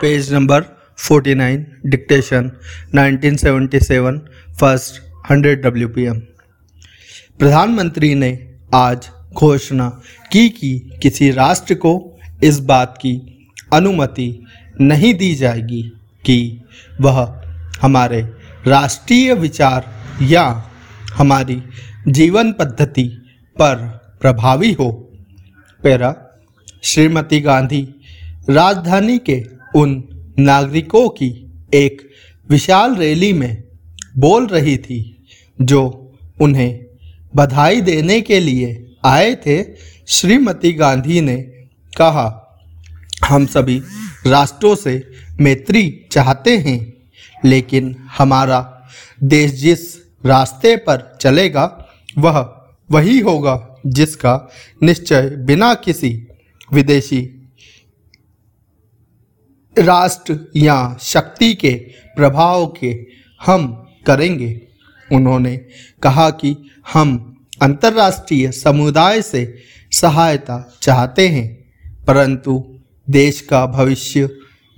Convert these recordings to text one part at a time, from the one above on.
Page number 49 dictation 1977 first 100 WPM प्रधानमंत्री ने आज घोषणा की कि किसी राष्ट्र को इस बात की अनुमति नहीं दी जाएगी कि वह हमारे राष्ट्रीय विचार या हमारी जीवन पद्धति पर प्रभावी हो। पैरा, श्रीमती गांधी, राजधानी के उन नागरिकों की एक विशाल रैली में बोल रही थी, जो उन्हें बधाई देने के लिए आए थे, श्रीमती गांधी ने कहा, हम सभी राष्ट्रों से मैत्री चाहते हैं, लेकिन हमारा देश जिस रास्ते पर चलेगा, वह वही होगा जिसका निश्चय बिना किसी विदेशी राष्ट्र या शक्ति के प्रभाव के हम करेंगे। उन्होंने कहा कि हम अंतर्राष्ट्रीय समुदाय से सहायता चाहते हैं, परंतु देश का भविष्य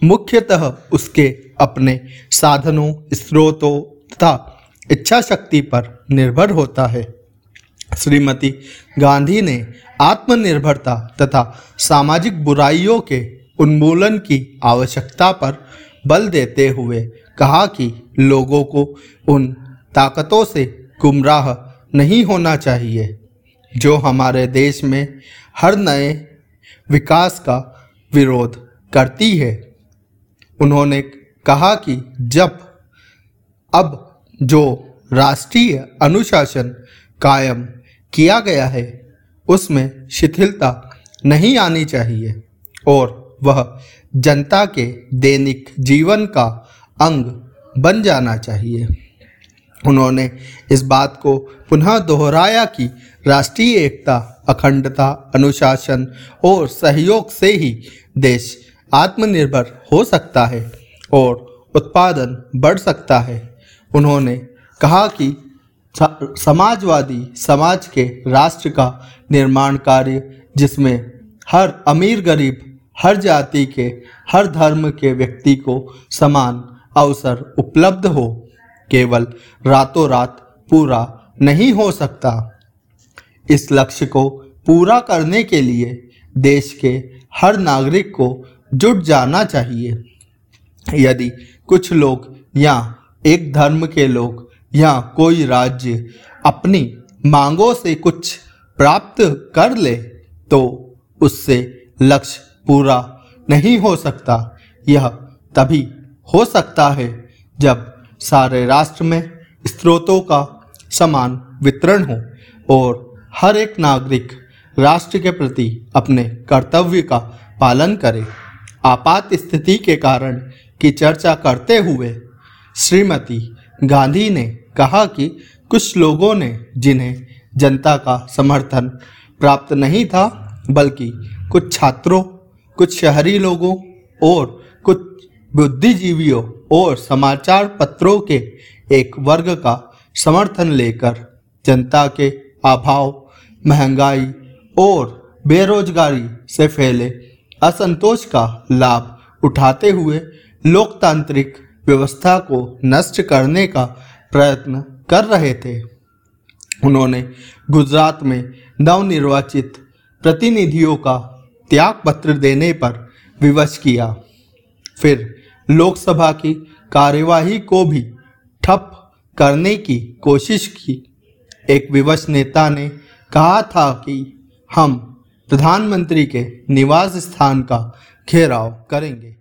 मुख्यतः उसके अपने साधनों, स्रोतों तथा इच्छा शक्ति पर निर्भर होता है। श्रीमती गांधी ने आत्मनिर्भरता तथा सामाजिक बुराइयों के उन्मूलन की आवश्यकता पर बल देते हुए कहा कि लोगों को उन ताकतों से गुमराह नहीं होना चाहिए, जो हमारे देश में हर नए विकास का विरोध करती है। उन्होंने कहा कि जब, अब जो राष्ट्रीय अनुशासन कायम किया गया है, उसमें शिथिलता नहीं आनी चाहिए और वह जनता के दैनिक जीवन का अंग बन जाना चाहिए। उन्होंने इस बात को पुनः दोहराया कि राष्ट्रीय एकता, अखंडता, अनुशासन और सहयोग से ही देश आत्मनिर्भर हो सकता है और उत्पादन बढ़ सकता है। उन्होंने कहा कि समाजवादी समाज के राष्ट्र का निर्माण कार्य जिसमें हर अमीर गरीब हर जाति के, हर धर्म के व्यक्ति को समान अवसर उपलब्ध हो। केवल रातों रात पूरा नहीं हो सकता। इस लक्ष्य को पूरा करने के लिए देश के हर नागरिक को जुट जाना चाहिए। यदि कुछ लोग या एक धर्म के लोग या कोई राज्य अपनी मांगों से कुछ प्राप्त कर ले तो उससे लक्ष्य पूरा नहीं हो सकता। यह तभी हो सकता है जब सारे राष्ट्र में स्रोतों का समान वितरण हो और हर एक नागरिक राष्ट्र के प्रति अपने कर्तव्य का पालन करे। आपात स्थिति के कारण की चर्चा करते हुए श्रीमती गांधी ने कहा कि कुछ लोगों ने जिन्हें जनता का समर्थन प्राप्त नहीं था, बल्कि कुछ छात्रों कुछ शहरी लोगों और कुछ बुद्धिजीवियों और समाचार पत्रों के एक वर्ग का समर्थन लेकर जनता के अभाव, महँगाई और बेरोजगारी से फैले असंतोष का लाभ उठाते हुए लोकतांत्रिक व्यवस्था को नष्ट करने का प्रयत्न कर रहे थे। उन्होंने गुजरात में नवनिर्वाचित प्रतिनिधियों का त्याग पत्र देने पर विवश किया। फिर लोकसभा की कार्यवाही को भी ठप करने की कोशिश की। एक विवश नेता ने कहा था कि हम प्रधानमंत्री के निवास स्थान का घेराव करेंगे।